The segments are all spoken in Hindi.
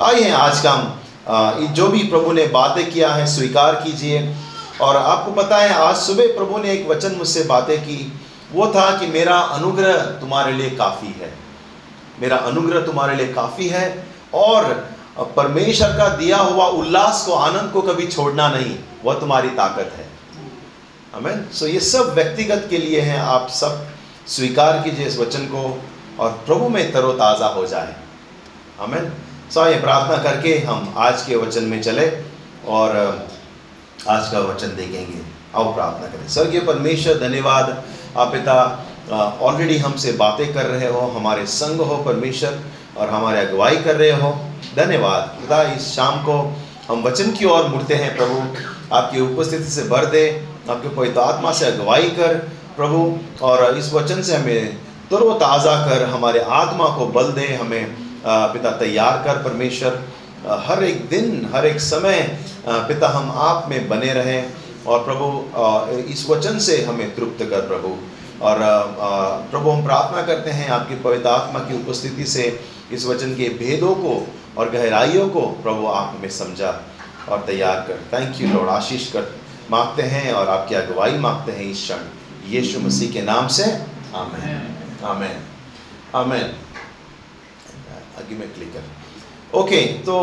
आइए आज का हम जो भी प्रभु ने बातें किया है, स्वीकार कीजिए। और आपको पता है, आज सुबह प्रभु ने एक वचन मुझसे बातें की। वो था कि मेरा अनुग्रह तुम्हारे लिए काफ़ी है। मेरा अनुग्रह तुम्हारे लिए काफ़ी है और परमेश्वर का दिया हुआ उल्लास को, आनंद को कभी छोड़ना नहीं, वह तुम्हारी ताकत है। हमें सो ये सब व्यक्तिगत के लिए हैं। आप सब स्वीकार कीजिए इस वचन को और प्रभु में तरोताज़ा हो जाए। हमें सो ये प्रार्थना करके हम आज के वचन में चले और आज का वचन देखेंगे। आओ प्रार्थना करें। स्वर्गीय परमेश्वर, धन्यवाद। आप पिता ऑलरेडी हमसे बातें कर रहे हो, हमारे संग हो परमेश्वर, और हमारे अगुवाई कर रहे हो। धन्यवाद। पिता, इस शाम को हम वचन की ओर मुड़ते हैं, प्रभु। आपकी उपस्थिति से भर दे, आपके पवित्र आत्मा से अगुवाई कर, प्रभु। और इस वचन से हमें तरो ताज़ा कर, हमारे आत्मा को बल दे, हमें पिता तैयार कर परमेश्वर। हर एक दिन, हर एक समय पिता हम आप में बने रहें और प्रभु इस वचन से हमें तृप्त कर प्रभु। और प्रभु हम प्रार्थना करते हैं आपकी पवित्र आत्मा की उपस्थिति से इस वचन के भेदों को और गहराइयों को प्रभु आप में समझा और तैयार कर। थैंक यू लॉर्ड आशीष कर मांगते हैं और आपकी अगुवाई मांगते हैं इस क्षण। यीशु मसीह के नाम से। आमेन। आमेन। आमेन। में क्लिक कर। ओके तो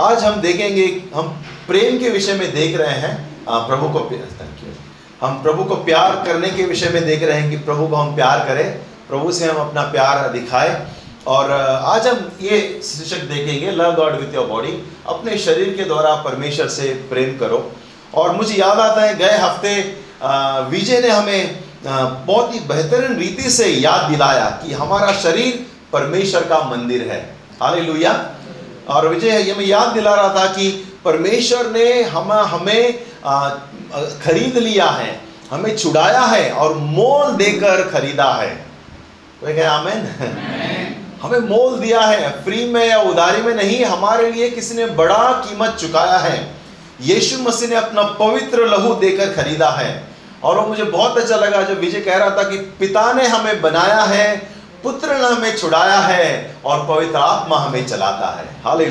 आज हम देखेंगे हम प्रेम के विषय में देख रहे हैं आ, प्रभु को थैंक यू हम प्रभु को प्यार करने के विषय में देख रहे हैं कि प्रभु को हम प्यार करें प्रभु से हम अपना प्यार दिखाएँ। और आज हम ये शीर्षक देखेंगे love God with your body अपने शरीर के द्वारा परमेश्वर से प्रेम करो। और मुझे याद आता है गए हफ़्ते विजय ने हमें बहुत ही बेहतरीन रीति से याद दिलाया कि हमारा शरीर परमेश्वर का मंदिर है। हालेलुया। और विजय ये मैं याद दिला रहा था कि परमेश्वर ने हम हमें खरीद लिया है हमें छुड़ाया है और मोल देकर खरीदा है। तो क्या आमेन। हमें मोल दिया है। फ्री में या उधारी में नहीं हमारे लिए किसी ने बड़ा कीमत चुकाया है। यीशु मसीह ने अपना पवित्र लहू देकर खरीदा है। और वो मुझे बहुत अच्छा लगा जब विजय कह रहा था कि पिता ने हमें बनाया है पुत्र ने हमें छुड़ाया है और पवित्र आत्मा हमें चलाता है। हाल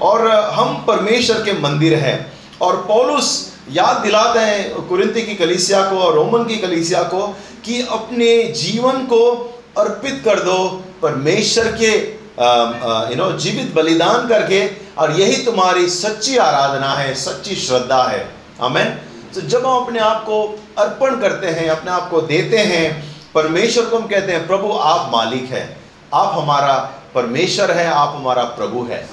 और हम परमेश्वर के मंदिर हैं और पौलुस याद दिलाते हैं कुरिंती की कलीसिया को और रोमन की कलीसिया को कि अपने जीवन को अर्पित कर दो परमेश्वर के यू नो जीवित बलिदान करके और यही तुम्हारी सच्ची आराधना है, सच्ची श्रद्धा है। हमें तो जब हम अपने आप को अर्पण करते हैं, अपने आप को देते हैं परमेश्वर को हम कहते हैं प्रभु आप मालिक है। आप हमारा परमेश्वर है आप हमारा प्रभु है।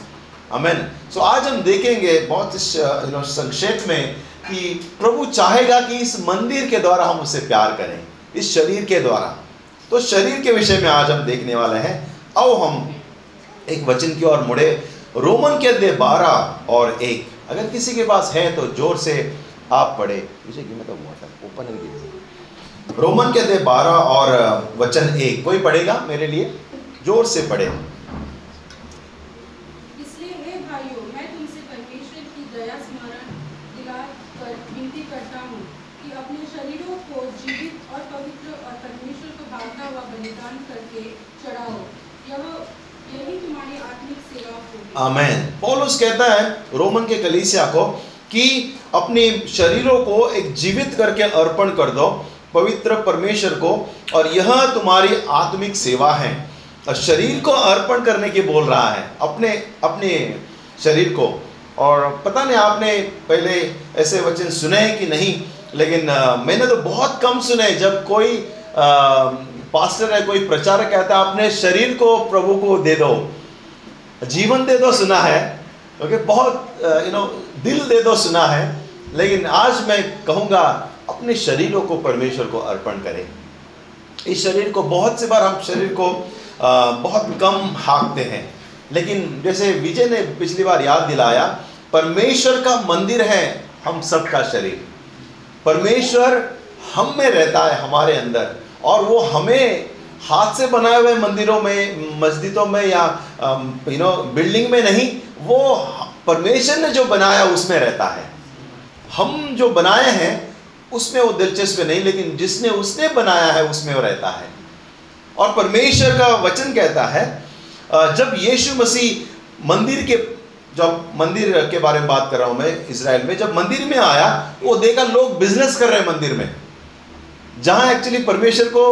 अमेन सो so, आज हम देखेंगे बहुत यू नो संक्षेप में कि प्रभु चाहेगा कि इस मंदिर के द्वारा हम उसे प्यार करें इस शरीर के द्वारा। तो शरीर के विषय में आज हम देखने वाले हैं। आओ हम एक वचन की ओर मुड़े। रोमन के अध्याय बारह और एक। अगर किसी के पास है तो ज़ोर से आप पढ़े। मुझे मतलब ओपन रोमन के अध्याय बारह और वचन एक। कोई पढ़ेगा मेरे लिए? ज़ोर से पढ़े। आमेन। पौलुस कहता है रोमन के कलीसिया को कि अपने शरीरों को एक जीवित करके अर्पण कर दो। पवित्र परमेश्वर को और यह तुम्हारी आत्मिक सेवा है। और शरीर को अर्पण करने की बोल रहा है अपने अपने शरीर को। और पता नहीं आपने पहले ऐसे वचन सुने हैं कि नहीं लेकिन आ, मैंने तो बहुत कम सुने जब कोई पास्टर है कोई प्रचारक कहता है अपने शरीर को प्रभु को दे दो जीवन दे दो सुना है। ओके बहुत यू नो दिल दे दो सुना है। लेकिन आज मैं कहूँगा अपने शरीरों को परमेश्वर को अर्पण करें। इस शरीर को, बहुत से बार हम शरीर को बहुत कम हाँकते हैं। लेकिन जैसे विजय ने पिछली बार याद दिलाया, परमेश्वर का मंदिर है हम सबका शरीर। परमेश्वर हम में रहता है हमारे अंदर, और वो हमें हाथ से बनाए हुए मंदिरों में, मस्जिदों में या यू नो बिल्डिंग में नहीं, वो परमेश्वर ने जो बनाया उसमें रहता है। हम जो बनाए हैं उसमें वो दिलचस्प नहीं, लेकिन जिसने उसने बनाया है, उसमें वो रहता है। और परमेश्वर का वचन कहता है जब यीशु मसीह मंदिर के जब मंदिर के बारे में बात कर रहा हूँ मैं इसराइल में, जब मंदिर में आया, वो देखा लोग बिज़नेस कर रहे हैं मंदिर में। जहाँ एक्चुअली परमेश्वर को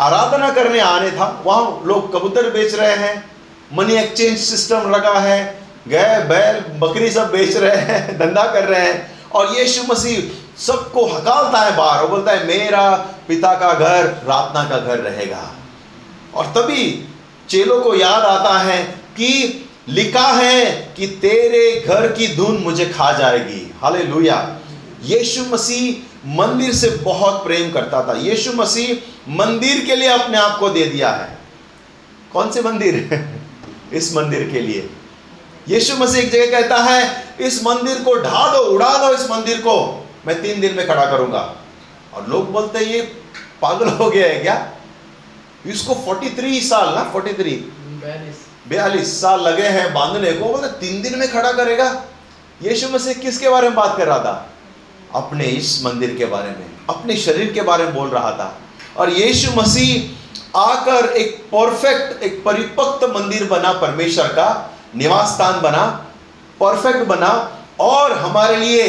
आराधना करने आने था, वहाँ लोग कबूतर बेच रहे हैं मनी एक्सचेंज सिस्टम लगा है, गए, बैल, बकरी सब बेच रहे हैं, धंधा कर रहे हैं। और यीशु मसीह सबको हकालता है बाहर वो बोलता है, मेरा पिता का घर प्रार्थना का घर रहेगा। और तभी चेलों को याद आता है कि लिखा है कि तेरे घर की धुन मुझे खा जाएगी। हाले यीशु मसीह मंदिर से बहुत प्रेम करता था। यीशु मसीह मंदिर के लिए अपने आप को दे दिया है। कौन से मंदिर? इस मंदिर के लिए। यीशु मसीह एक जगह कहता है इस मंदिर को ढा दो उड़ा दो इस मंदिर को। मैं तीन दिन में खड़ा करूँगा। और लोग बोलते हैं ये पागल हो गया है क्या? इसको 43 साल ना 43 बयालीस। साल लगे हैं बांधने को बोले तीन दिन में खड़ा करेगा? यीशु मसीह किसके बारे में बात कर रहा था? अपने इस मंदिर के बारे में अपने शरीर के बारे में बोल रहा था। और यीशु मसीह आकर एक परफेक्ट एक परिपक्व मंदिर बना परमेश्वर का। निवास स्थान बना परफेक्ट बना और हमारे लिए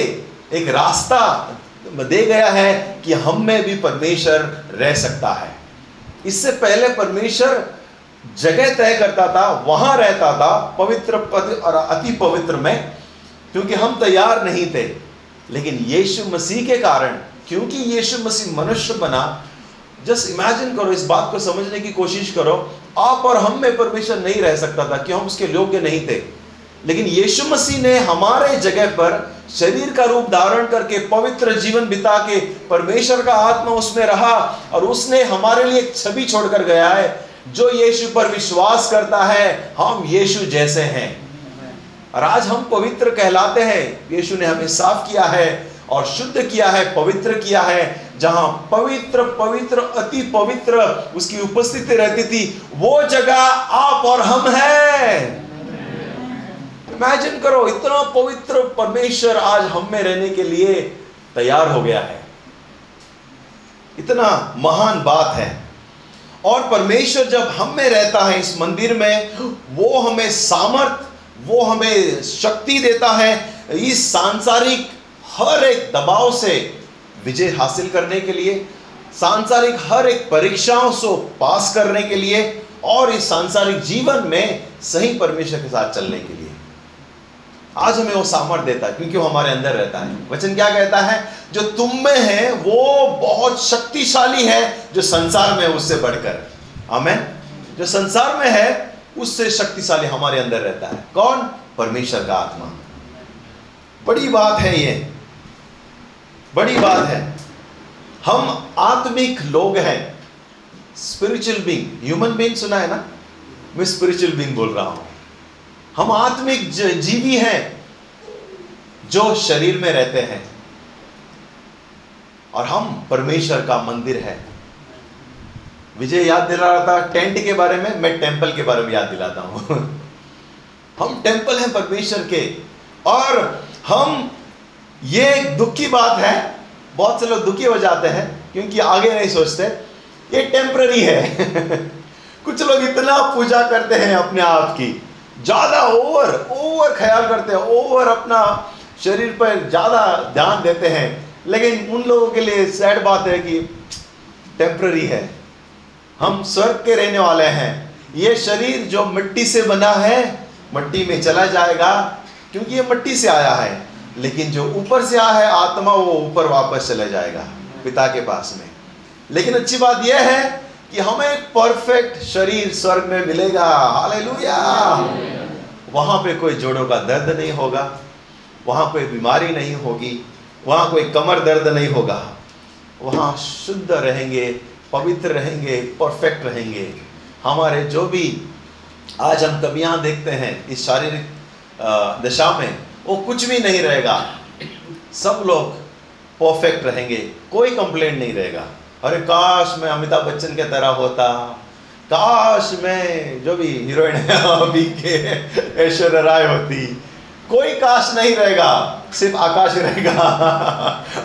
एक रास्ता दे गया है कि हम में भी परमेश्वर रह सकता है। इससे पहले परमेश्वर जगह तय करता था, वहाँ रहता था, पवित्र पद और अति पवित्र में, क्योंकि हम तैयार नहीं थे। लेकिन यीशु मसीह के कारण, क्योंकि यीशु मसीह मनुष्य बना जस्ट इमेजिन करो इस बात को समझने की कोशिश करो आप और हम में परमेश्वर नहीं रह सकता था क्यों हम उसके योग्य नहीं थे। लेकिन यीशु मसीह ने हमारे जगह पर शरीर का रूप धारण करके, पवित्र जीवन बिता के परमेश्वर का आत्मा उसमें रहा और उसने हमारे लिए छवि छोड़कर गया है, जो यीशु पर विश्वास करता है, हम यीशु जैसे हैं। और आज हम पवित्र कहलाते हैं। यीशु ने हमें साफ़ किया है और शुद्ध किया है, पवित्र किया है, जहाँ पवित्र पवित्र, अति पवित्र उसकी उपस्थिति रहती थी, वो जगह आप और हम हैं। इमेजिन करो, इतना पवित्र परमेश्वर आज हम में रहने के लिए तैयार हो गया है। इतना महान बात है। और परमेश्वर जब हम में रहता है इस मंदिर में, वो हमें सामर्थ, वो हमें शक्ति देता है, इस सांसारिक हर एक दबाव से विजय हासिल करने के लिए, सांसारिक हर एक परीक्षाओं से पास करने के लिए और इस सांसारिक जीवन में सही परमेश्वर के साथ चलने के लिए। आज हमें वो सामर्थ्य देता है, क्योंकि वो हमारे अंदर रहता है। वचन क्या कहता है? जो तुम में है, वो बहुत शक्तिशाली है, जो संसार में उससे बढ़कर। हमें जो संसार में है, उससे शक्तिशाली हमारे अंदर रहता है। कौन? परमेश्वर का आत्मा। बड़ी बात है ये बड़ी बात है। हम आत्मिक लोग हैं। स्पिरिचुअल बींग ह्यूमन बींग सुना है ना? मैं स्पिरिचुअल बींग बोल रहा हूँ। हम आत्मिक जीवी हैं जो शरीर में रहते हैं। और हम परमेश्वर का मंदिर है। विजय याद दिला रहा था टेंट के बारे में, मैं टेंपल के बारे में याद दिलाता हूँ। हम टेंपल हैं परमेश्वर के। और हम ये एक दुख की बात है। बहुत से लोग दुखी हो जाते हैं क्योंकि आगे नहीं सोचते। ये टेम्पररी है। कुछ लोग इतना पूजा करते हैं अपने आप की। ज़्यादा ओवर ओवर ख्याल करते हैं। ओवर अपना शरीर पर ज़्यादा ध्यान देते हैं। लेकिन उन लोगों के लिए सैड बात है कि टेम्प्ररी है। हम स्वर्ग के रहने वाले हैं। ये शरीर जो मिट्टी से बना है, मिट्टी में चला जाएगा। क्योंकि ये मिट्टी से आया है। लेकिन जो ऊपर से आया है आत्मा, वो ऊपर वापस चले जाएगा पिता के पास में। लेकिन अच्छी बात यह है कि हमें एक परफेक्ट शरीर स्वर्ग में मिलेगा। हालेलुया वहाँ पे कोई जोड़ों का दर्द नहीं होगा, वहाँ कोई बीमारी नहीं होगी, वहाँ कोई कमर दर्द नहीं होगा। वहाँ शुद्ध रहेंगे, पवित्र रहेंगे परफेक्ट रहेंगे। हमारे जो भी आज हम कमियाँ देखते हैं इस शारीरिक दशा में वो कुछ भी नहीं रहेगा। सब लोग परफेक्ट रहेंगे। कोई कंप्लेंट नहीं रहेगा। अरे काश मैं अमिताभ बच्चन के तरह होता। काश मैं जो भी हीरोइन है, अभी के ऐश्वर्या राय होती। कोई काश नहीं रहेगा। सिर्फ़ आकाश रहेगा।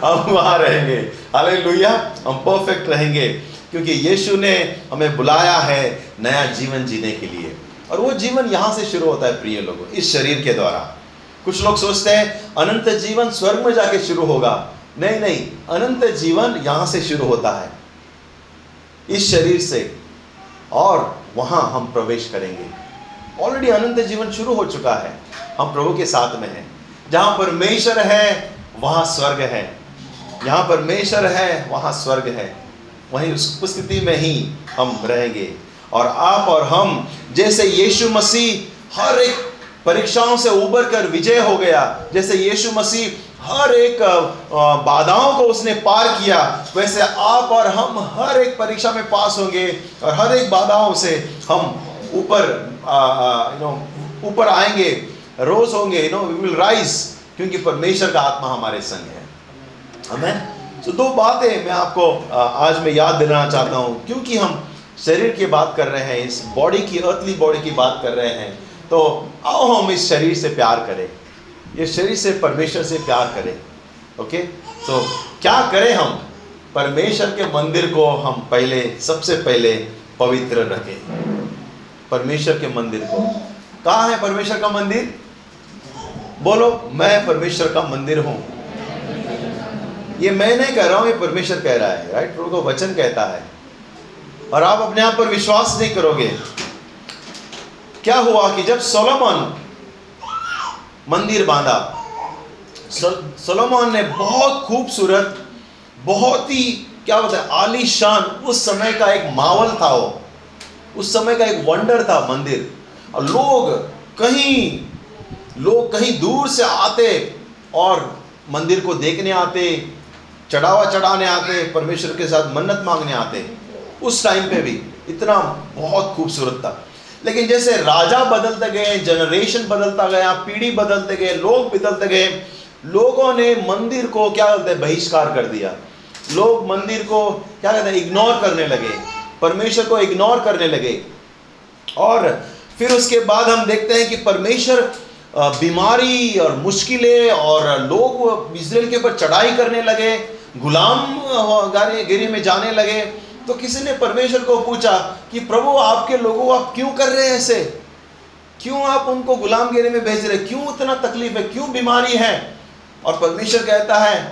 हम वहाँ रहेंगे। अरे लोहिया हम परफेक्ट रहेंगे। क्योंकि यीशु ने हमें बुलाया है नया जीवन जीने के लिए। और वो जीवन यहाँ से शुरू होता है, प्रिय लोगों, इस शरीर के द्वारा। कुछ लोग सोचते हैं, अनंत जीवन स्वर्ग में जाके शुरू होगा। नहीं नहीं, अनंत जीवन यहाँ से शुरू होता है, इस शरीर से, और वहाँ हम प्रवेश करेंगे। ऑलरेडी अनंत जीवन शुरू हो चुका है, हम प्रभु के साथ में हैं। जहाँ परमेश्वर है, वहाँ स्वर्ग है। यहाँ परमेश्वर है, वहाँ स्वर्ग है। वहीं उस स्थिति में ही हम रहेंगे। और आप और हम, जैसे यीशु मसीह, हर एक परीक्षाओं से उबर कर विजय हो गया। जैसे यीशु मसीह हर एक बाधाओं को उसने पार किया, वैसे आप और हम हर एक परीक्षा में पास होंगे और हर एक बाधाओं से हम ऊपर यू नो ऊपर आएँगे, रोज होंगे you know we will rise क्योंकि परमेश्वर का आत्मा हमारे संग है। हमें तो दो बातें मैं आपको आज मैं याद दिलाना चाहता हूँ। क्योंकि हम शरीर की बात कर रहे हैं, इस बॉडी की अर्थली बॉडी की बात कर रहे हैं तो आओ हम इस शरीर से प्यार करें ये शरीर से परमेश्वर से प्यार करें, ओके? तो क्या करें हम? परमेश्वर के मंदिर को हम पहले, सबसे पहले पवित्र रखें। परमेश्वर के मंदिर को। कहाँ है परमेश्वर का मंदिर? बोलो, मैं परमेश्वर का मंदिर हूँ। ये मैं नहीं कह रहा हूँ, ये परमेश्वर कह रहा है राइट प्रभु वचन कहता है। और आप अपने आप पर विश्वास नहीं करोगे। क्या हुआ कि जब सोलोमन मंदिर बांधा सोलोमन ने बहुत खूबसूरत, बहुत ही, क्या बोलते आलीशान, उस समय का एक मावल था वो। उस समय का एक वंडर था मंदिर। और लोग कहीं लोग कहीं दूर से आते और मंदिर को देखने आते, चढ़ावा चढ़ाने आते, परमेश्वर के साथ मन्नत मांगने आते। उस टाइम पे भी इतना बहुत खूबसूरत था। लेकिन जैसे राजा बदलते गए जनरेशन बदलता गया, पीढ़ी बदलते गए, लोग बदलते गए, लोगों ने मंदिर को क्या कहते हैं, बहिष्कार कर दिया। लोग मंदिर को क्या कहते हैं इग्नोर करने लगे, परमेश्वर को इग्नोर करने लगे। और फिर उसके बाद हम देखते हैं कि परमेश्वर बीमारी और मुश्किलें और लोग इसराइल के ऊपर चढ़ाई करने लगे, गुलाम गिरी में जाने लगे। तो किसी ने परमेश्वर को पूछा कि प्रभु, आपके लोगों आप क्यों कर रहे हैं ऐसे? क्यों आप उनको गुलामगिरी में भेज रहे? क्यों इतना तकलीफ़ है? क्यों बीमारी है? और परमेश्वर कहता है,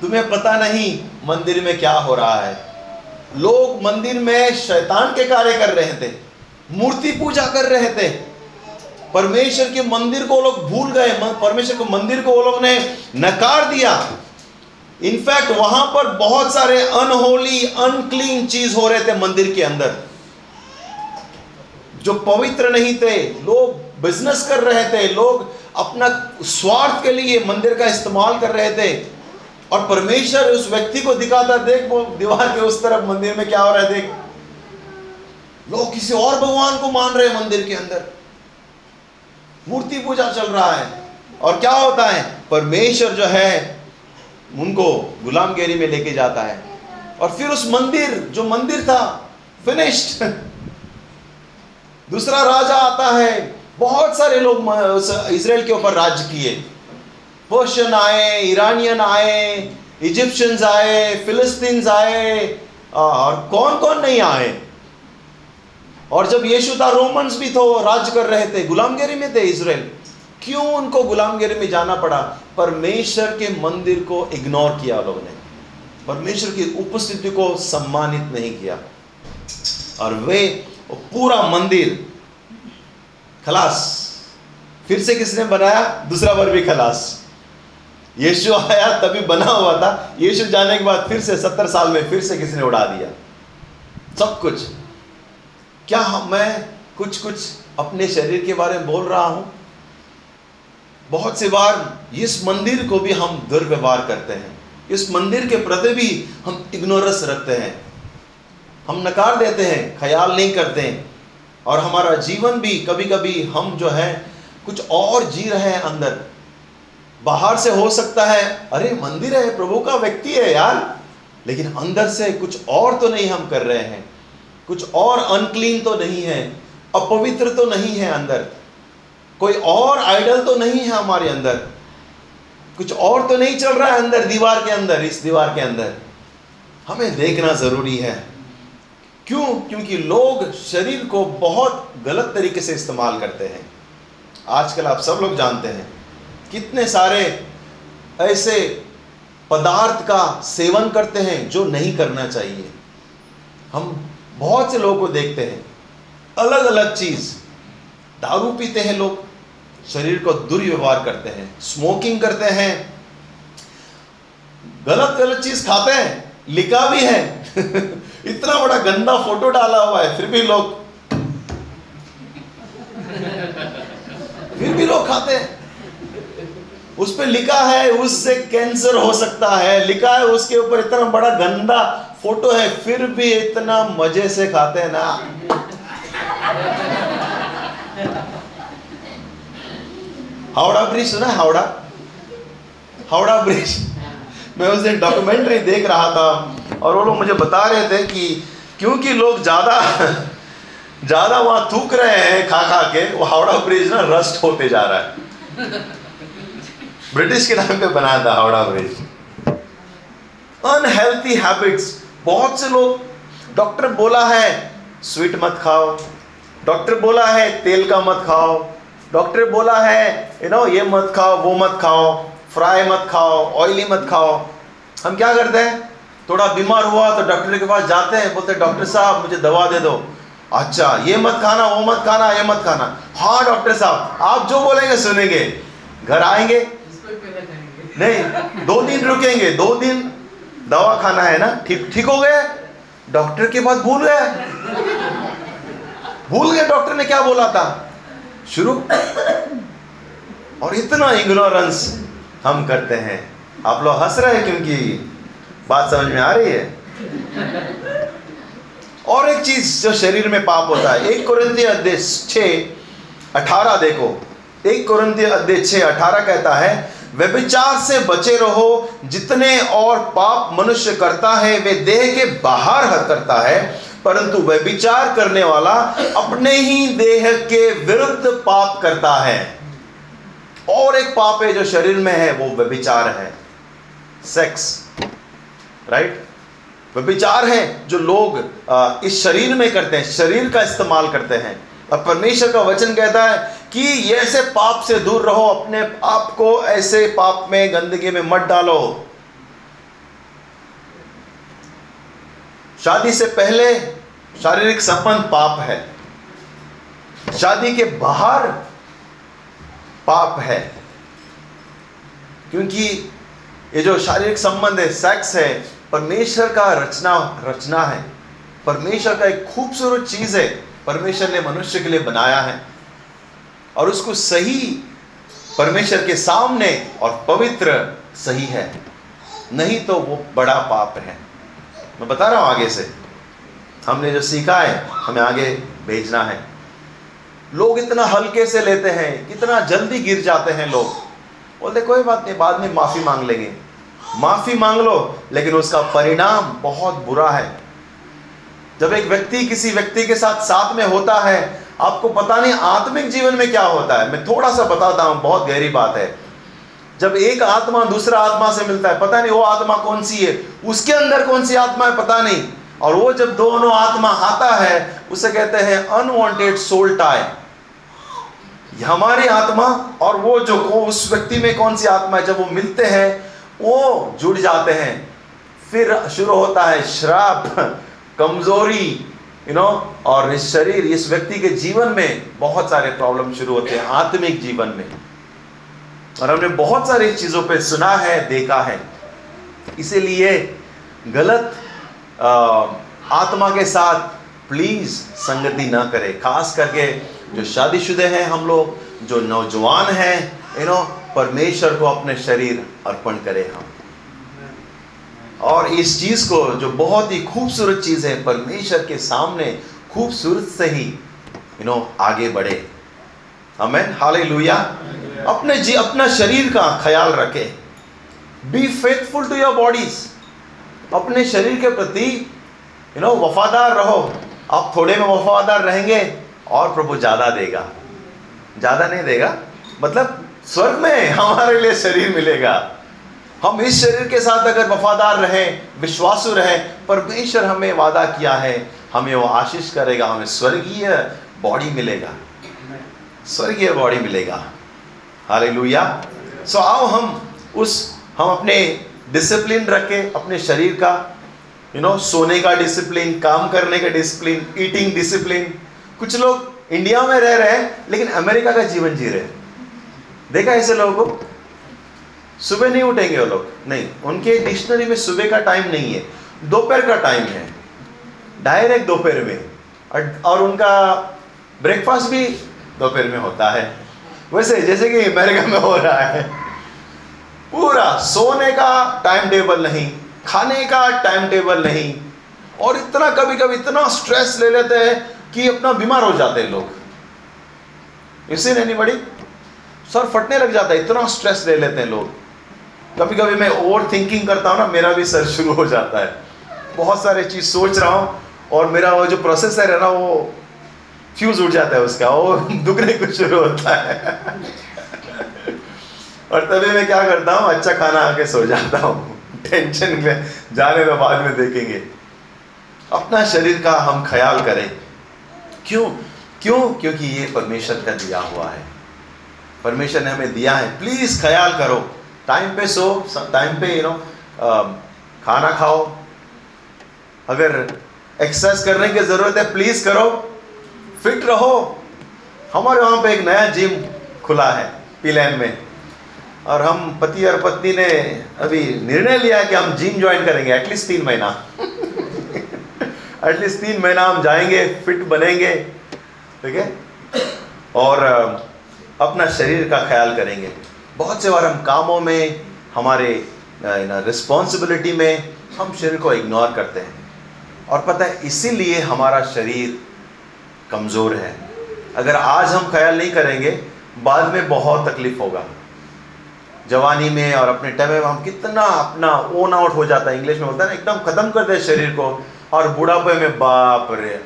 तुम्हें पता नहीं मंदिर में क्या हो रहा है। लोग मंदिर में शैतान के कार्य कर रहे थे, मूर्ति पूजा कर रहे थे। परमेश्वर के मंदिर को लोग भूल गए। परमेश्वर के मंदिर को वो लोग ने नकार दिया। इनफैक्ट वहाँ पर बहुत सारे अनहोली, अनक्लीन चीज़ हो रहे थे मंदिर के अंदर। जो पवित्र नहीं थे, लोग बिज़नेस कर रहे थे, लोग अपना स्वार्थ के लिए मंदिर का इस्तेमाल कर रहे थे। और परमेश्वर उस व्यक्ति को दिखाता, देख वो दीवार के उस तरफ़ मंदिर में क्या हो रहा है, देख। लोग किसी और भगवान को मान रहे हैं मंदिर के अंदर। मूर्ति पूजा चल रहा है। और क्या होता है? परमेश्वर जो है उनको गुलामगिरी में लेके जाता है। और फिर उस मंदिर, जो मंदिर था फिनिश्ड दूसरा राजा आता है, बहुत सारे लोग इसराइल के ऊपर राज्य किए। पर्शियन आए ईरानियन आए इजिप्शियंस आए फिलिस्तीन आए और कौन कौन नहीं आए। और जब यीशु था रोमन्स भी तो राज्य कर रहे थे, गुलामगिरी में थे इसराइल। क्यों उनको गुलामगिरी में जाना पड़ा? परमेश्वर के मंदिर को इग्नोर किया लोगों ने। परमेश्वर की उपस्थिति को सम्मानित नहीं किया। और वे पूरा मंदिर, खलास। फिर से किसने बनाया? दूसरा बार भी खलास। यीशु आया, तभी बना हुआ था। यीशु जाने के बाद फिर से सत्तर साल में फिर से किसने उड़ा दिया? सब कुछ। क्या मैं कुछ कुछ अपने शरीर के बारे में बोल रहा हूँ? बहुत सी बार इस मंदिर को भी हम दुर्व्यवहार करते हैं। इस मंदिर के प्रति भी हम इग्नोरेंस रखते हैं। हम नकार देते हैं, ख्याल नहीं करते हैं। और हमारा जीवन भी कभी कभी हम जो है, कुछ और जी रहे हैं अंदर। बाहर से हो सकता है, अरे मंदिर है, प्रभु का व्यक्ति है यार। लेकिन अंदर से कुछ और तो नहीं हम कर रहे हैं। कुछ और अनक्लीन तो नहीं है, अपवित्र तो नहीं है अंदर। कोई और आइडल तो नहीं है हमारे अंदर। कुछ और तो नहीं चल रहा है अंदर, दीवार के अंदर, इस दीवार के अंदर। हमें देखना ज़रूरी है। क्यों? क्योंकि लोग शरीर को बहुत गलत तरीके से इस्तेमाल करते हैं। आजकल आप सब लोग जानते हैं, कितने सारे ऐसे पदार्थ का सेवन करते हैं जो नहीं करना चाहिए। हम बहुत से लोगों को देखते हैं। अलग अलग चीज़, दारू पीते हैं लोग। शरीर को दुर्व्यवहार करते हैं स्मोकिंग करते हैं, गलत गलत चीज़ खाते हैं, लिखा भी है, इतना बड़ा गंदा फ़ोटो डाला हुआ है, फिर भी लोग, फिर भी लोग खाते हैं। उस पर लिखा है, उससे कैंसर हो सकता है, लिखा है, उसके ऊपर इतना बड़ा गंदा फ़ोटो है, फिर भी इतना मज़े से खाते हैं ना। हावड़ा ब्रिज सुना हावड़ा? हावड़ा ब्रिज। मैं उस डॉक्यूमेंट्री देख रहा था और वो लोग मुझे बता रहे थे कि क्योंकि लोग ज़्यादा ज़्यादा वहाँ थूक रहे हैं खा खा के, वो हावड़ा ब्रिज ना रस्ट होते जा रहा है। ब्रिटिश के नाम पे बनाया था हावड़ा ब्रिज। अनहेल्थी हैबिट्स बहुत से लोग डॉक्टर बोला है स्वीट मत खाओ। डॉक्टर बोला है, तेल का मत खाओ। डॉक्टर बोला है यू नो ये मत खाओ वो मत खाओ फ्राई मत खाओ ऑयली मत खाओ। हम क्या करते हैं? थोड़ा बीमार हुआ तो डॉक्टर के पास जाते हैं बोलते डॉक्टर साहब मुझे दवा दे दो। अच्छा ये मत खाना वो मत खाना ये मत खाना। हाँ डॉक्टर साहब आप जो बोलेंगे सुनेंगे। घर आएँगे? नहीं दो दिन रुकेंगे दो दिन दवा खाना है ना? ठीक ठीक हो गए डॉक्टर के पास भूल गए? भूल गए डॉक्टर ने क्या बोला था? शुरू। और इतना इग्नोरेंस हम करते हैं। आप लोग हंस रहे हैं क्योंकि बात समझ में आ रही है। और एक चीज़ जो शरीर में पाप होता है, एक कुरंती अध्यय छ अठारह देखो। एक कुरंती अध्यय छ अठारह कहता है, व्यभिचार से बचे रहो, जितने और पाप मनुष्य करता है, वे देह के बाहर करता है परंतु वह व्यभिचार करने वाला अपने ही देह के विरुद्ध पाप करता है। और एक पाप है जो शरीर में है, वो व्यभिचार है। सेक्स राइट व्यभिचार है जो लोग इस शरीर में करते हैं, शरीर का इस्तेमाल करते हैं। और परमेश्वर का वचन कहता है कि ऐसे पाप से दूर रहो, अपने आप को ऐसे पाप में, गंदगी में मत डालो। शादी से पहले शारीरिक संबंध पाप है। शादी के बाहर पाप है। क्योंकि ये जो शारीरिक संबंध है सेक्स है, परमेश्वर का रचना रचना है। परमेश्वर का एक खूबसूरत चीज़ है, परमेश्वर ने मनुष्य के लिए बनाया है। और उसको सही परमेश्वर के सामने और पवित्र सही है। नहीं तो वो बड़ा पाप है। मैं बता रहा हूँ आगे से। हमने जो सीखा है, हमें आगे भेजना है। लोग इतना हल्के से लेते हैं, कितना जल्दी गिर जाते हैं लोग। बोलते, कोई बात नहीं, बाद में माफ़ी मांग लेंगे। माफ़ी मांग लो, लेकिन उसका परिणाम बहुत बुरा है। जब एक व्यक्ति किसी व्यक्ति के साथ साथ में होता है, आपको पता नहीं आत्मिक जीवन में क्या होता है। मैं थोड़ा सा बताता हूँ, बहुत गहरी बात है। जब एक आत्मा दूसरा आत्मा से मिलता है, पता नहीं वो आत्मा कौन सी है, उसके अंदर कौन सी आत्मा है, पता नहीं। और वो जब दोनों आत्मा आता है, उसे कहते हैं अनवांटेड सोल टाई हमारी आत्मा और वो जो वो उस व्यक्ति में कौन सी आत्मा है, जब वो मिलते हैं, वो जुड़ जाते हैं। फिर शुरू होता है श्राप, कमज़ोरी यू नो और इस शरीर, इस व्यक्ति के जीवन में बहुत सारे प्रॉब्लम शुरू होते हैं, आत्मिक जीवन में। और हमने बहुत सारी चीज़ों पे सुना है, देखा है। इसीलिए गलत आत्मा के साथ प्लीज़ संगति ना करें। खास करके जो शादीशुदे हैं हम लोग, जो नौजवान हैं यू नो परमेश्वर को अपने शरीर अर्पण करें हम। और इस चीज़ को जो बहुत ही खूबसूरत चीज़ है, परमेश्वर के सामने खूबसूरत से ही यू नो आगे बढ़े। हमें हालेलुया अपने जी, अपना शरीर का ख्याल रखे। Be faithful to your bodies अपने शरीर के प्रति यू नो वफादार रहो। आप थोड़े में वफादार रहेंगे और प्रभु ज़्यादा देगा। ज़्यादा नहीं देगा? मतलब स्वर्ग में हमारे लिए शरीर मिलेगा। हम इस शरीर के साथ अगर वफादार रहें, विश्वासु रहें, परमेश्वर हमें वादा किया है, हमें वो आशीष करेगा, हमें स्वर्गीय बॉडी मिलेगा। स्वर्गीय बॉडी मिलेगा। हालेलुया। सो आओ हम उस हम अपने डिसिप्लिन रखें अपने शरीर का यू नो सोने का डिसिप्लिन काम करने का डिसिप्लिन ईटिंग डिसिप्लिन कुछ लोग इंडिया में रह रहे हैं लेकिन अमेरिका का जीवन जी रहे हैं। देखा ऐसे लोगों को? सुबह नहीं उठेंगे वो लोग। नहीं उनके डिक्शनरी में सुबह का टाइम नहीं है दोपहर का टाइम है। डायरेक्ट दोपहर में। और, और उनका ब्रेकफास्ट भी दोपहर में होता है। वैसे जैसे कि अमेरिका में हो रहा है। पूरा सोने का टाइम टेबल नहीं, खाने का टाइम टेबल नहीं, और इतना कभी कभी इतना स्ट्रेस ले लेते हैं कि अपना बीमार हो जाते हैं लोग। इसी नहीं बड़ी सर फटने लग जाता है, इतना स्ट्रेस ले लेते हैं लोग। कभी कभी मैं ओवर थिंकिंग करता हूँ ना, मेरा भी सर शुरू हो जाता है। बहुत सारे चीज़ सोच रहा हूँ, और मेरा वो जो प्रोसेसर है ना, वो फ्यूज उठ जाता है उसका, वो दुखने को शुरू होता है। और तभी मैं क्या करता हूँ अच्छा खाना आके सो जाता हूँ। टेंशन में, जाने में बाद में देखेंगे। अपना शरीर का हम ख्याल करें। क्यों? क्यों? क्योंकि ये परमेश्वर का दिया हुआ है। परमेश्वर ने हमें दिया है। प्लीज़ ख्याल करो। टाइम पे सो टाइम पे यू नो खाना खाओ। अगर एक्सरसाइज करने की ज़रूरत है प्लीज़ करो। फिट रहो। हमारे वहाँ पे एक नया जिम खुला है पिलैन में। और हम पति और पत्नी ने अभी निर्णय लिया कि हम जिम ज्वाइन करेंगे एटलीस्ट तीन महीना। एटलीस्ट तीन महीना हम जाएँगे फिट बनेंगे, ठीक है? और अपना शरीर का ख्याल करेंगे। बहुत से बार हम कामों में, हमारे रिस्पॉन्सिबिलिटी में हम शरीर को इग्नोर करते हैं। और पता है, इसीलिए हमारा शरीर कमज़ोर है। अगर आज हम ख्याल नहीं करेंगे, बाद में बहुत तकलीफ़ होगा। जवानी में और अपने टाइम में हम कितना अपना ओन आउट हो जाता है। इंग्लिश में बोलता है ना, एकदम खत्म कर दे शरीर को और बुढ़ापे में बाप रे।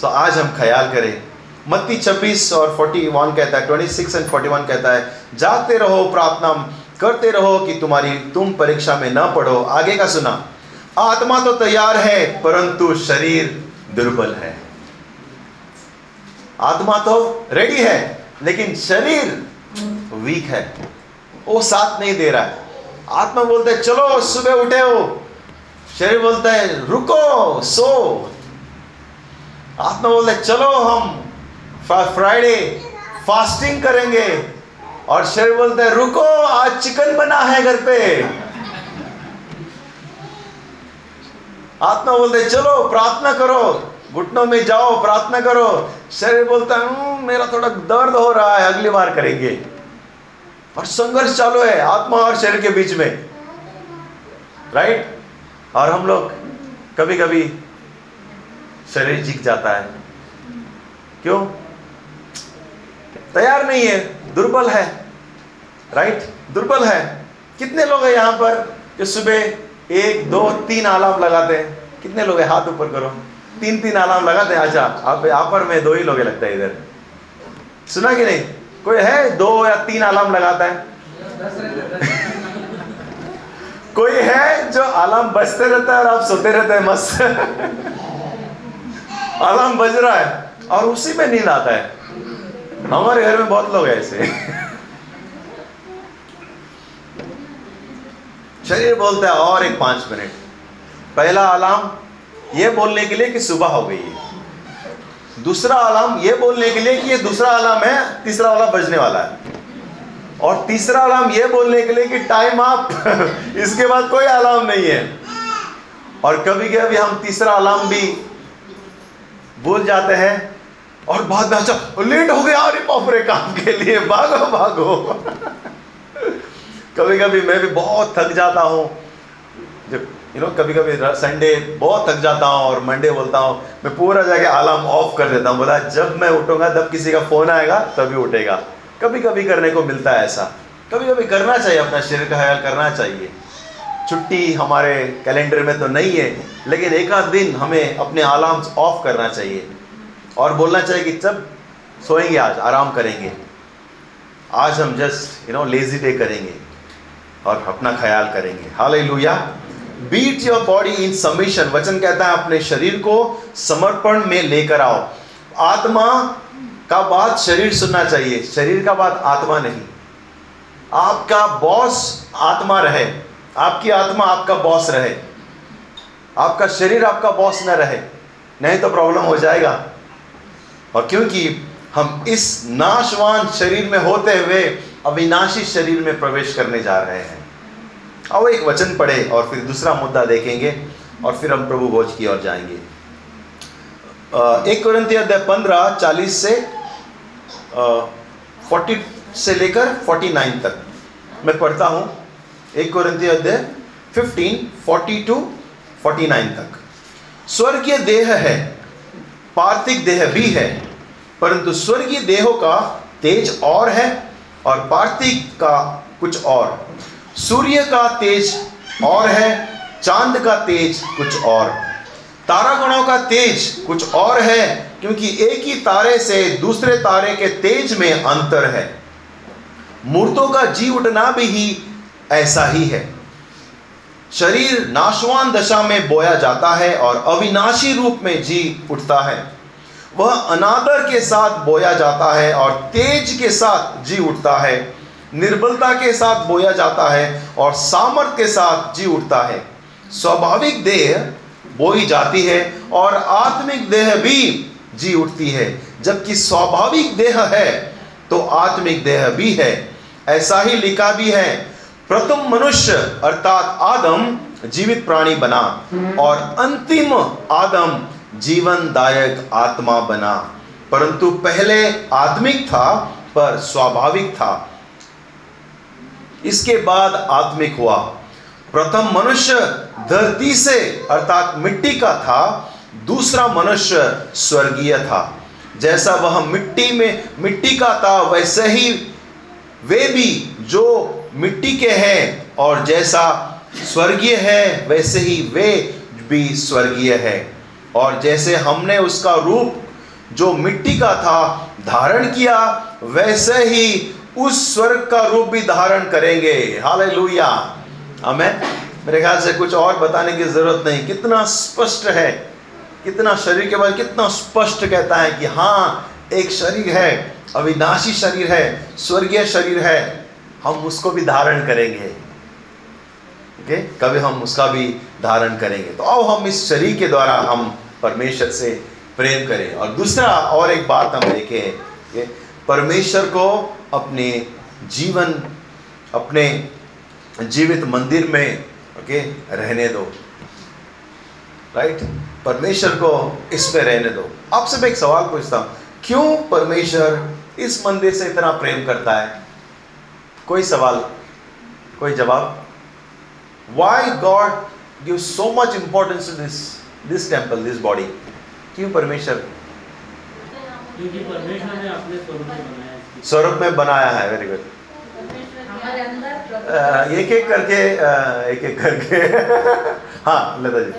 सो आज हम ख्याल करें। मत्ती 26 और 41 कहता है 26 एंड 41 कहता है जाते रहो, प्रार्थना करते रहो कि तुम्हारी तुम परीक्षा में न पढ़ो। आगे का सुना। आत्मा तो तैयार है, परंतु शरीर दुर्बल है। आत्मा तो रेडी है, लेकिन शरीर वीक है। वो साथ नहीं दे रहा है। आत्मा बोलता है, चलो, सुबह उठे हो। शरीर बोलता है, रुको, सो। आत्मा बोलता है, चलो, हम फ्राइडे फास्टिंग करेंगे। और शरीर बोलता है, रुको, आज चिकन बना है घर पे। आत्मा बोलते चलो प्रार्थना करो घुटनों में जाओ प्रार्थना करो। शरीर बोलता है हम्म, मेरा थोड़ा दर्द हो रहा है अगली बार करेंगे। और संघर्ष चालू है आत्मा और शरीर के बीच में। राइट और हम लोग कभी कभी शरीर जीत जाता है। क्यों? तैयार नहीं है दुर्बल है। राइट दुर्बल है। कितने लोग हैं यहाँ पर जो सुबह एक, दो, तीन अलार्म लगाते हैं। कितने लोग हाथ ऊपर करो। तीन तीन अलार्म लगाते हैं। अच्छा आप पर में दो ही लोग लगता है इधर। सुना कि नहीं? कोई है दो या तीन अलार्म लगाता है? कोई है जो अलार्म बजते रहता है और आप सोते रहते हैं मस्त अलार्म बज रहा है और उसी में नींद आता है। हमारे घर में बहुत लोग ऐसे। शरीर बोलता है, और एक पाँच मिनट। पहला अलार्म ये बोलने के लिए कि सुबह हो गई है। दूसरा अलार्म ये बोलने के लिए कि ये दूसरा अलार्म है, तीसरा वाला बजने वाला है। और तीसरा अलार्म ये बोलने के लिए कि टाइम अप इसके बाद कोई अलार्म नहीं है। और कभी कभी हम तीसरा अलार्म भी भूल जाते हैं, और में अच्छा लेट हो गया, अरे बापरे काम के लिए, भागो भागो। कभी कभी मैं भी बहुत थक जाता हूँ। जब यू नो कभी कभी संडे बहुत थक जाता हूँ और मंडे बोलता हूँ, मैं पूरा जाके अलार्म ऑफ़ कर देता हूँ। बोला, जब मैं उठूँगा, तब किसी का फ़ोन आएगा, तभी उठेगा। कभी कभी करने को मिलता है ऐसा। कभी कभी करना चाहिए, अपना शरीर का ख्याल करना चाहिए। छुट्टी हमारे कैलेंडर में तो नहीं है, लेकिन एक आध दिन हमें अपने अलार्म ऑफ़ करना चाहिए। और बोलना चाहिए कि जब सोएँगे आज, आराम करेंगे। आज हम just you know lazy day करेंगे। और अपना ख्याल करेंगे। हाल beat your body in submission वचन कहता है, अपने शरीर को समर्पण में लेकर आओ। आत्मा का बात शरीर सुनना चाहिए। शरीर का बात आत्मा नहीं। आपका बॉस आत्मा रहे। आपकी आत्मा आपका बॉस रहे। आपका शरीर आपका बॉस न रहे। नहीं तो प्रॉब्लम हो जाएगा। और क्योंकि हम इस नाशवान शरीर में होते हुए अविनाशी शरीर में प्रवेश करने जा रहे हैं। अब एक वचन पढ़े और फिर दूसरा मुद्दा देखेंगे और फिर हम प्रभु भोज की ओर जाएँगे। एक कुरंती अध्याय पंद्रह, चालीस से फोर्टी से लेकर फोर्टी नाइन तक। मैं पढ़ता हूँ। एक कुरंती अध्याय fifteen forty two forty nine तक। स्वर्गीय देह है, पार्थिक देह भी है, परंतु स्वर्गीय देहों का तेज और है और पार्थिक का कुछ और। सूर्य का तेज और है, चाँद का तेज कुछ और। तारागणों का तेज कुछ और है, क्योंकि एक ही तारे से दूसरे तारे के तेज में अंतर है। मूर्तों का जी उठना भी ही ऐसा ही है। शरीर नाशवान दशा में बोया जाता है और अविनाशी रूप में जी उठता है। वह अनादर के साथ बोया जाता है और तेज के साथ जी उठता है। निर्बलता के साथ बोया जाता है और सामर्थ के साथ जी उठता है। स्वाभाविक देह बोई जाती है और आत्मिक देह भी जी उठती है। जबकि स्वाभाविक देह है तो आत्मिक देह भी है। ऐसा ही लिखा भी है, प्रथम मनुष्य अर्थात आदम जीवित प्राणी बना और अंतिम आदम जीवनदायक आत्मा बना। परंतु पहले आत्मिक था, पर स्वाभाविक था। इसके बाद आत्मिक हुआ। प्रथम मनुष्य धरती से, अर्थात मिट्टी का था। दूसरा मनुष्य स्वर्गीय था। जैसा वह मिट्टी में, मिट्टी का था, वैसे ही वे भी जो मिट्टी के हैं और जैसा स्वर्गीय है, वैसे ही वे भी स्वर्गीय है। और जैसे हमने उसका रूप जो मिट्टी का था धारण किया, वैसे ही उस स्वर्ग का रूप भी धारण करेंगे। हाले हमें मेरे ख्याल से कुछ और बताने की ज़रूरत नहीं। कितना स्पष्ट है। कितना शरीर के बारे कितना स्पष्ट कहता है कि हाँ एक शरीर है, अविनाशी शरीर है, स्वर्गीय शरीर है। हम उसको भी धारण करेंगे। ओके? कभी हम उसका भी धारण करेंगे। तो अब हम इस शरीर के द्वारा हम परमेश्वर से प्रेम करें। और दूसरा और एक बात हम देखें परमेश्वर को अपने जीवन, अपने जीवित मंदिर में, ओके, रहने दो। राइट परमेश्वर को इसमें रहने दो। आपसे मैं एक सवाल पूछता हूँ, क्यों परमेश्वर इस मंदिर से इतना प्रेम करता है? कोई सवाल? कोई जवाब? Why God give so much importance to this this temple this body क्यों परमेश्वर? क्योंकि परमेश्वर ने अपने स्वरूप में बनाया है। स्वरूप में बनाया है वेरी गुड एक एक करके एक एक करके। हाँ लता जी।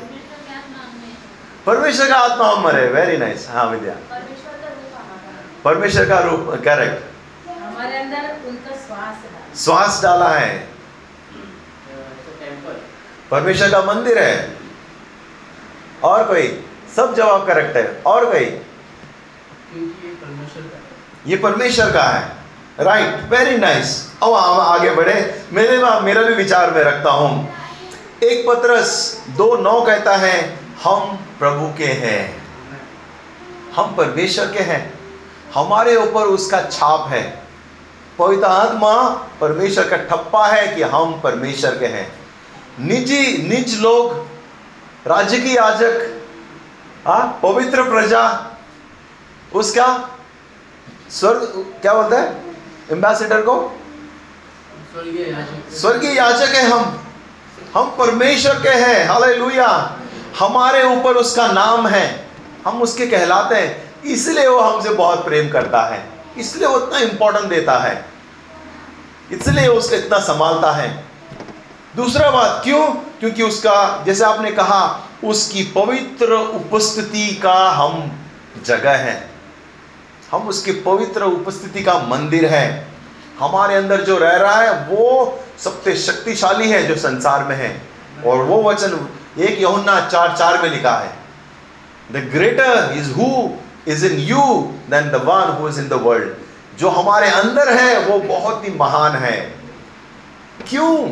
परमेश्वर का आत्मा हम मरे वेरी नाइस हाँ विद्या। परमेश्वर का रूप करेक्ट हमारे अंदर उनका श्वास डाला श्वास डाला है। परमेश्वर का मंदिर है। और कोई? सब जवाब करेक्ट है। और कोई? ये परमेश्वर का है। ये परमेश्वर का है। राइट वेरी नाइस अब हम आगे बढ़े। मेरे मेरा भी विचार में रखता हूँ। एक पत्रस दो नौ कहता है हम प्रभु के हैं। हम परमेश्वर के हैं। हमारे ऊपर उसका छाप है। पवित्र आत्मा परमेश्वर का ठप्पा है कि हम परमेश्वर के हैं। निजी निज लोग राज्य की याजक हाँ पवित्र प्रजा उसका स्वर्ग क्या बोलते हैं? एम्बेसडर को? स्वर्गीय याचक है हम। हम परमेश्वर के हैं। हालेलुया हमारे ऊपर उसका नाम है। हम उसके कहलाते हैं। इसलिए वो हमसे बहुत प्रेम करता है। इसलिए वो इतना इंपॉर्टेंट देता है। इसलिए उसको इतना संभालता है। दूसरा बात क्यों? क्योंकि उसका, जैसे आपने कहा, उसकी पवित्र उपस्थिति का हम जगह है। हम उसकी पवित्र उपस्थिति का मंदिर है। हमारे अंदर जो रह रहा है, वो सबसे शक्तिशाली है जो संसार में है। और वो वचन एक यहुन्ना चार चार में लिखा है। The greater is who is in you than the one who is in the world जो हमारे अंदर है, वो बहुत ही महान है। क्यों?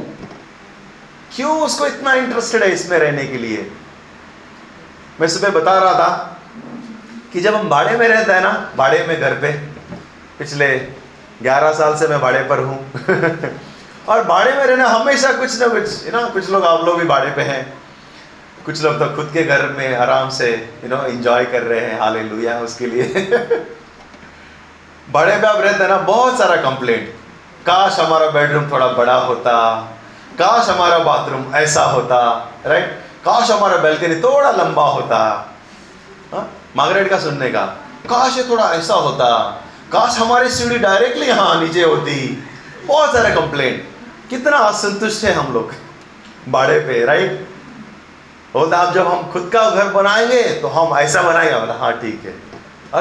क्यों उसको इतना इंटरेस्टेड है इसमें रहने के लिए? मैं सुबह बता रहा था कि जब हम भाड़े में रहते हैं ना भाड़े में घर पे, पिछले 11 साल से मैं भाड़े पर हूँ। और भाड़े में रहना हमेशा कुछ ना कुछ यू नो कुछ लोग आप लोग भी भाड़े पे हैं। कुछ लोग तो खुद के घर में आराम से यू नो एंजॉय कर रहे हैं हाल लुया उसके लिए। भाड़े पे आप रहते हैं ना, बहुत सारा कंप्लेंट काश हमारा बेडरूम थोड़ा बड़ा होता काश हमारा बाथरूम ऐसा होता राइट काश हमारा बैल्कनी थोड़ा लंबा होता हाँ? मार्गरेट का सुनने का। काश ये थोड़ा ऐसा होता, काश हमारी सीढ़ी डायरेक्टली यहाँ नीचे होती। बहुत सारे कंप्लेंट कितना असंतुष्ट है हम लोग भाड़े पे राइट बोलता आप जब हम खुद का घर बनाएँगे तो हम ऐसा बनाएँगे। बोला हाँ ठीक है।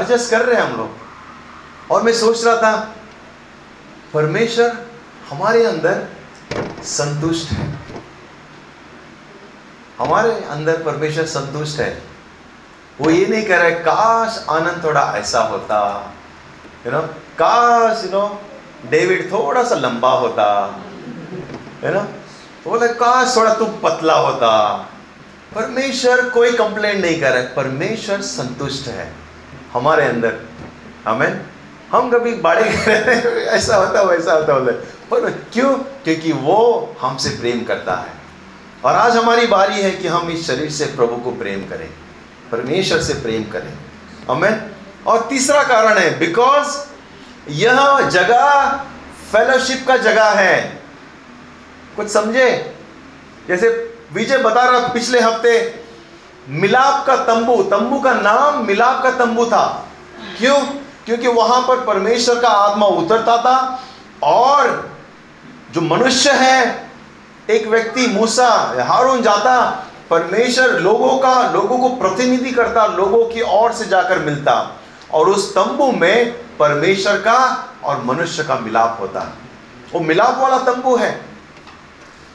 एडजस्ट कर रहे हैं हम लोग। और मैं सोच रहा था, परमेश्वर हमारे अंदर संतुष्ट है। हमारे अंदर परमेश्वर संतुष्ट है। वो ये नहीं कह रहा है, काश आनंद थोड़ा ऐसा होता यू नो काश यू नो डेविड थोड़ा सा लंबा होता है ना तो बोले, काश थोड़ा तू पतला होता। परमेश्वर कोई कंप्लेंट नहीं कर रहा है, परमेश्वर संतुष्ट है हमारे अंदर। हमें हम कभी बाड़े ऐसा होता, वैसा होता बोले। पर क्यों? क्योंकि वो हमसे प्रेम करता है। और आज हमारी बारी है कि हम इस शरीर से प्रभु को प्रेम करें, परमेश्वर से प्रेम करें। हमें और तीसरा कारण है बिकॉज़ यह जगह फेलोशिप का जगह है। कुछ समझे? जैसे विजय बता रहा पिछले हफ़्ते, मिलाप का तंबू तंबू का नाम मिलाप का तंबू था। क्यों? क्योंकि वहाँ पर परमेश्वर का आत्मा उतरता था और जो मनुष्य है, एक व्यक्ति मूसा, हारून जाता, परमेश्वर लोगों का, लोगों को प्रतिनिधि करता, लोगों की ओर से जाकर मिलता और उस तंबू में परमेश्वर का और मनुष्य का मिलाप होता। वो मिलाप वाला तंबू है।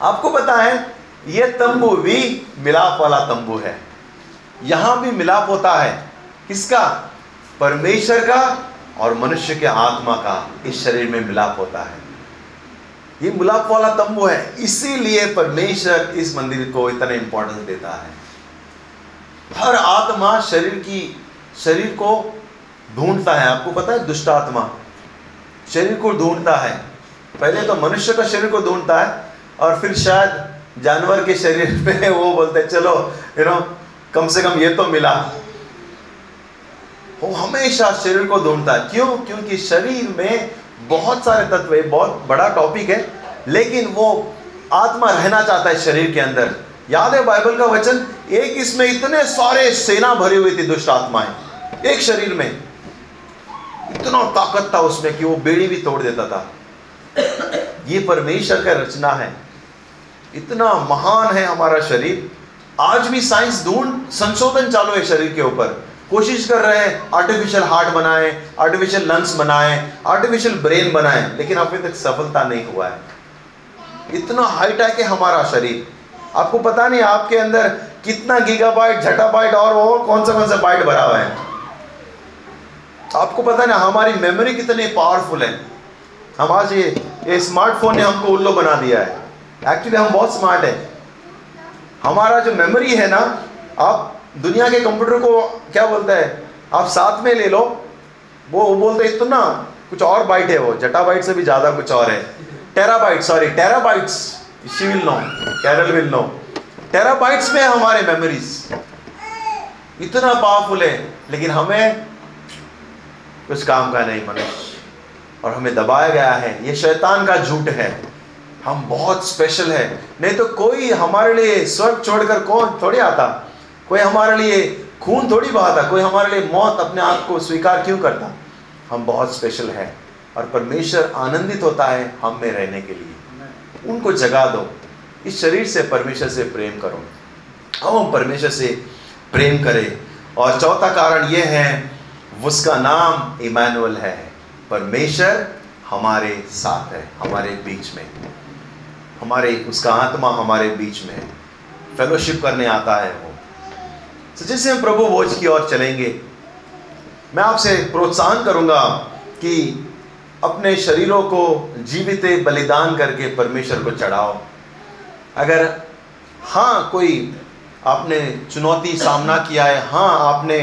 आपको पता है यह तंबू भी मिलाप वाला तंबू है। यहाँ भी मिलाप होता है। किसका? परमेश्वर का और मनुष्य के आत्मा का। इस शरीर में मिलाप होता है। ये मिलाप वाला तंबू है, इसीलिए परमेश्वर इस मंदिर को इतना इंपॉर्टेंस देता है। हर आत्मा शरीर की, शरीर को ढूंढता है। आपको पता है, दुष्ट आत्मा शरीर को ढूंढता है। पहले तो मनुष्य का शरीर को ढूंढता है और फिर शायद जानवर के शरीर पे वो बोलते, चलो यू नो कम से कम ये तो मिला। वो हमेशा शरीर को ढूंढता है। क्यों? क्योंकि शरीर में बहुत सारे तत्व है, बहुत बड़ा टॉपिक है, लेकिन वो आत्मा रहना चाहता है शरीर के अंदर। याद है बाइबल का वचन? एक इसमें इतने सारे सेना भरी हुई थी दुष्ट आत्माएँ, एक शरीर में। इतना ताकत था उसमें कि वो बेड़ी भी तोड़ देता था। ये परमेश्वर का रचना है। इतना महान है हमारा शरीर। आज भी साइंस ढूंढ, संशोधन चालू है शरीर के ऊपर। कोशिश कर रहे हैं आर्टिफिशियल हार्ट बनाए आर्टिफिशियल लंग्स बनाए आर्टिफिशियल ब्रेन बनाए, लेकिन अभी तक सफलता नहीं हुआ है। इतना हाईटेक है हमारा शरीर। आपको पता नहीं आपके अंदर कितना गीगाबाइट झटाबाइट और और कौन सा कौन सा बाइट भरा हुआ है। आपको पता नहीं हमारी मेमोरी कितनी पावरफुल है। हम आज ये ये स्मार्टफ़ोन ने हमको उल्लू बना दिया है। एक्चुअली हम बहुत स्मार्ट है। हमारा जो मेमोरी है ना, आप दुनिया के कंप्यूटर को क्या बोलता है? आप साथ में ले लो। वो वो बोलते हैं, इतना कुछ और बाइट है वो। जटा बाइट से भी ज़्यादा कुछ और है। Terabyte sorry terabytes she will know Carol will know terabytes में हमारे मेमोरीज इतना पावरफुल है, लेकिन हमें कुछ काम का नहीं, मनुष्य। और हमें दबाया गया है। ये शैतान का झूठ है। हम बहुत स्पेशल है। नहीं तो कोई हमारे लिए स्वर्ग छोड़कर कौन थोड़ी आता? कोई हमारे लिए खून थोड़ी बहाता, कोई हमारे लिए मौत अपने आप को स्वीकार क्यों करता? हम बहुत स्पेशल है और परमेश्वर आनंदित होता है हम में रहने के लिए। उनको जगा दो। इस शरीर से परमेश्वर से प्रेम करो। हम परमेश्वर से प्रेम करें। और चौथा कारण यह है, उसका नाम इमानुअल है। परमेश्वर हमारे साथ है, हमारे बीच में। हमारे, उसका आत्मा हमारे बीच में फेलोशिप करने आता है वो। तो जैसे हम प्रभु भोज की ओर चलेंगे, मैं आपसे प्रोत्साहन करूँगा कि अपने शरीरों को जीवित बलिदान करके परमेश्वर को चढ़ाओ। अगर हाँ कोई आपने चुनौती सामना किया है हाँ आपने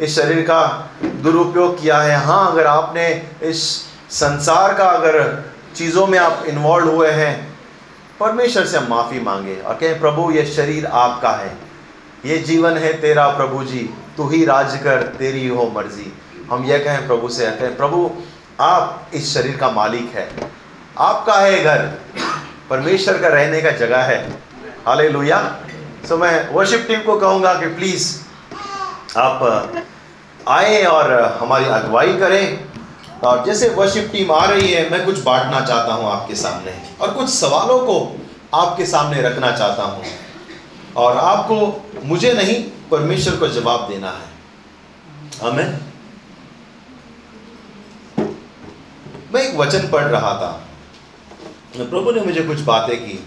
इस शरीर का दुरुपयोग किया है हाँ अगर आपने इस संसार का अगर चीज़ों में आप इन्वॉल्व हुए हैं, परमेश्वर से हम माफ़ी मांगे और कहें, प्रभु, ये शरीर आपका है। ये जीवन है तेरा प्रभु जी, तू ही राज कर, तेरी हो मर्ज़ी। हम यह कहें प्रभु से, कहें, प्रभु, आप इस शरीर का मालिक है। आपका है घर। परमेश्वर का रहने का जगह है। हाले लोहिया सो मैं वर्शिप टीम को कहूँगा कि प्लीज़ आप आए और हमारी अगुवाई करें। और जैसे वर्शिप टीम आ रही है, मैं कुछ बांटना चाहता हूँ आपके सामने। और कुछ सवालों को आपके सामने रखना चाहता हूँ। और आपको मुझे नहीं, परमेश्वर को जवाब देना है। हमें मैं एक वचन पढ़ रहा था। प्रभु ने मुझे कुछ बातें की।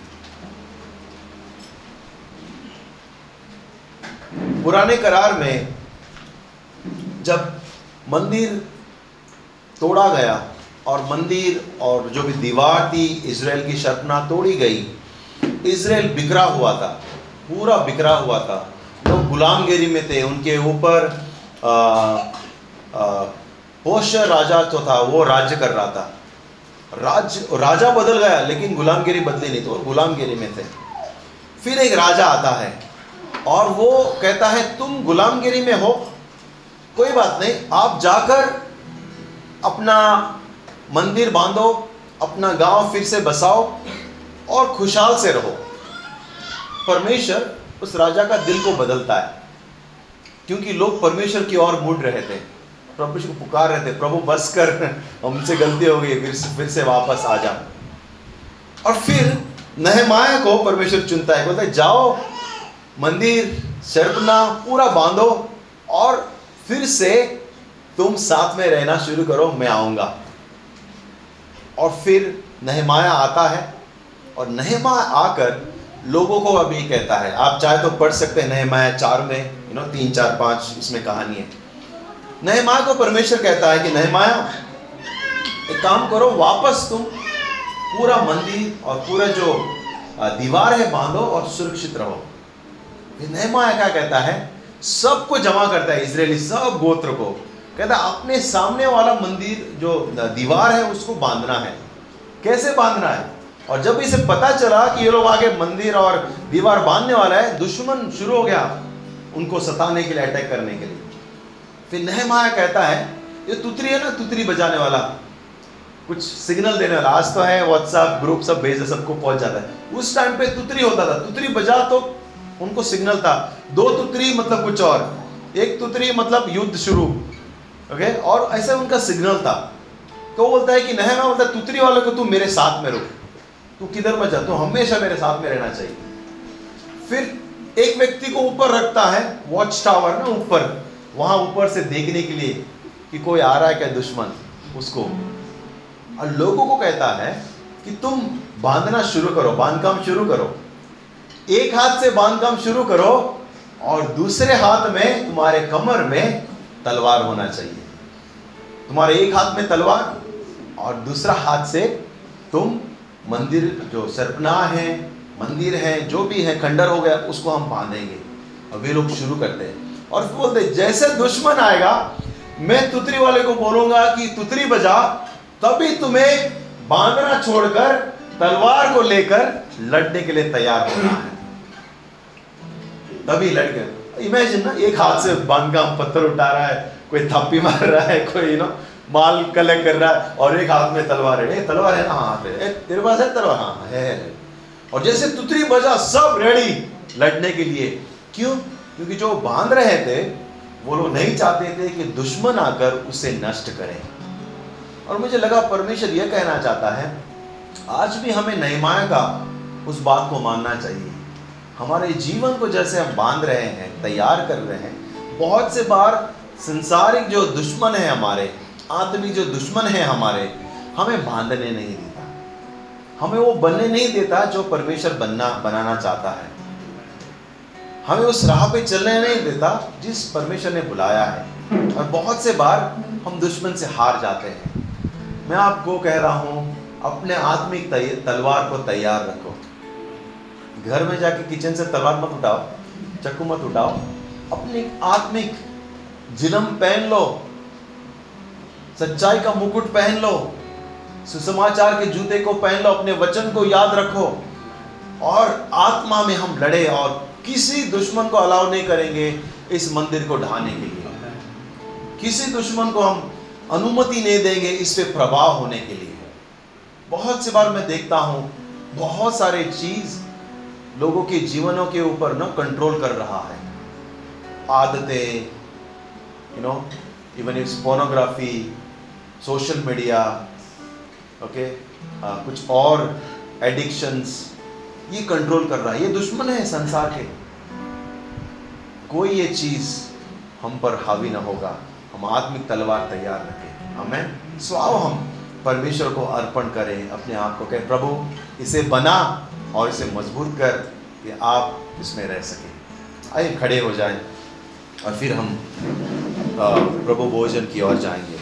पुराने करार में जब मंदिर तोड़ा गया और मंदिर और जो भी दीवार थी, इसराइल की शर्पना तोड़ी गई, इसराइल बिखरा हुआ था। पूरा बिखरा हुआ था। लोग गुलामगिरी में थे, उनके ऊपर पोषर राजा जो था, वो राज्य कर रहा था। राज, राजा बदल गया, लेकिन गुलामगिरी बदली नहीं तो गुलामगिरी में थे। फिर एक राजा आता है, और वो कहता है, तुम गुलामगिरी में हो, कोई बात नहीं, आप जाकर अपना मंदिर बांधो, अपना गाँव फिर से बसाओ, और खुशहाल से रहो। परमेश्वर उस राजा का दिल को बदलता है। क्योंकि लोग परमेश्वर की ओर मुड़ रहे थे। प्रभु को पुकार रहे थे, प्रभु, बस कर, हमसे गलती हो गई फिर फिर से वापस आ जाओ और फिर नहमाया को परमेश्वर चुनता है, बोलता है, जाओ, मंदिर शर्पना पूरा बांधो और फिर से तुम साथ में रहना शुरू करो, मैं आऊँगा। और फिर नहमाया आता है और नहमा आकर लोगों को अभी कहता है, आप चाहे तो पढ़ सकते हैं, नहमाया चार में यू नो तीन, चार, पाँच, इसमें कहानी है। नहमाया को परमेश्वर कहता है कि, नहमाया, एक काम करो, वापस तुम पूरा मंदिर और पूरा जो दीवार है बांधो और सुरक्षित रहो। नहमाया क्या कहता है? सबको जमा करता है, इसराइली सब गोत्र को। कहता है, अपने सामने वाला मंदिर, जो दीवार है, उसको बांधना है। कैसे बांधना है? और जब इसे पता चला कि ये लोग आगे मंदिर और दीवार बांधने वाला है, दुश्मन शुरू हो गया उनको सताने के लिए अटैक करने के लिए। फिर नहमाया कहता है, ये तुतरी है ना, तुतरी बजाने वाला। कुछ सिग्नल देने वाला। आज तो है व्हाट्सएप ग्रुप सब भेजे, सबको पहुँच जाता है। उस टाइम पे तुतरी होता था। तुतरी बजा तो उनको सिग्नल था। दो तुतरी मतलब कुछ और। एक तुतरी मतलब युद्ध शुरू। ओके और ऐसा उनका सिग्नल था। तो बोलता है कि नहमा बोलता है तुतरी वाले को तुम मेरे साथ में रुक। तू किधर मत जा, तू हमेशा मेरे साथ में रहना चाहिए। फिर एक व्यक्ति को ऊपर रखता है वॉच टावर ना ऊपर, वहाँ ऊपर से देखने के लिए कि कोई आ रहा है क्या दुश्मन, उसको। और लोगों को कहता है कि तुम बांधना शुरू करो, बांधकाम शुरू करो। एक हाथ से बांधकाम शुरू करो और दूसरे हाथ में तुम्हारे कमर में तलवार होना चाहिए। तुम्हारे एक हाथ में तलवार और दूसरा हाथ से तुम मंदिर जो सरपना है, मंदिर है, जो भी है, खंडर हो गया, उसको हम बांधेंगे। और वे लोग शुरू करते हैं। और बोलते जैसे दुश्मन आएगा, मैं तुतरी वाले को बोलूँगा कि, तुतरी बजा, तभी तुम्हें बांधना छोड़कर, तलवार को लेकर लड़ने के लिए तैयार होना है। तभी लड़के इमेजिन ना, एक हाथ से बाँध का पत्थर उठा रहा है, कोई थप्पी मार रहा है, कोई नो माल कलेक्ट कर रहा है और एक हाथ में तलवार है। तलवार है ना? हाथ है तेरे पास है तलवार? हाँ है और जैसे तुतरी बजा, सब रेडी लड़ने के लिए। क्यों? क्योंकि जो बाँध रहे थे, वो लोग नहीं चाहते थे कि दुश्मन आकर उसे नष्ट करें। और मुझे लगा परमेश्वर यह कहना चाहता है, आज भी हमें नईमाया का उस बात को मानना चाहिए। हमारे जीवन को जैसे हम बाँध रहे हैं, तैयार कर रहे हैं, बहुत से बार संसारिक जो दुश्मन है हमारे आत्मिक जो दुश्मन है हमारे, हमें बांधने नहीं देता। हमें वो बनने नहीं देता जो परमेश्वर बनना, बनाना चाहता है। हमें उस राह पे चलने नहीं देता जिस परमेश्वर ने बुलाया है। और बहुत से बार हम दुश्मन से हार जाते हैं। मैं आपको कह रहा हूँ, अपने आत्मिक तलवार को तैयार रखो। घर में जाके किचन से तलवार मत उठाओ, चक्कू मत उठाओ। अपनी आत्मिक जिलम पहन लो सच्चाई का मुकुट पहन लो, सुसमाचार के जूते को पहन लो, अपने वचन को याद रखो। और आत्मा में हम लड़े और किसी दुश्मन को अलाउ नहीं करेंगे इस मंदिर को ढाने के लिए। किसी दुश्मन को हम अनुमति नहीं देंगे इस पे प्रभाव होने के लिए। बहुत से बार मैं देखता हूँ, बहुत सारे चीज़ लोगों के जीवनों के ऊपर ना कंट्रोल कर रहा है। आदतें you know even it's pornography social media okay कुछ और एडिक्शंस ये कंट्रोल कर रहा है। ये दुश्मन है संसार के। कोई ये चीज़ हम पर हावी ना होगा। हम आत्मिक तलवार तैयार रखें। हमें सो आओ हम परमेश्वर को अर्पण करें, अपने आप को कहें, प्रभु, इसे बना और इसे मज़बूत कर कि आप इसमें रह सकें। आइए, खड़े हो जाएँ और फिर हम प्रभु भोजन की ओर जाएँगे।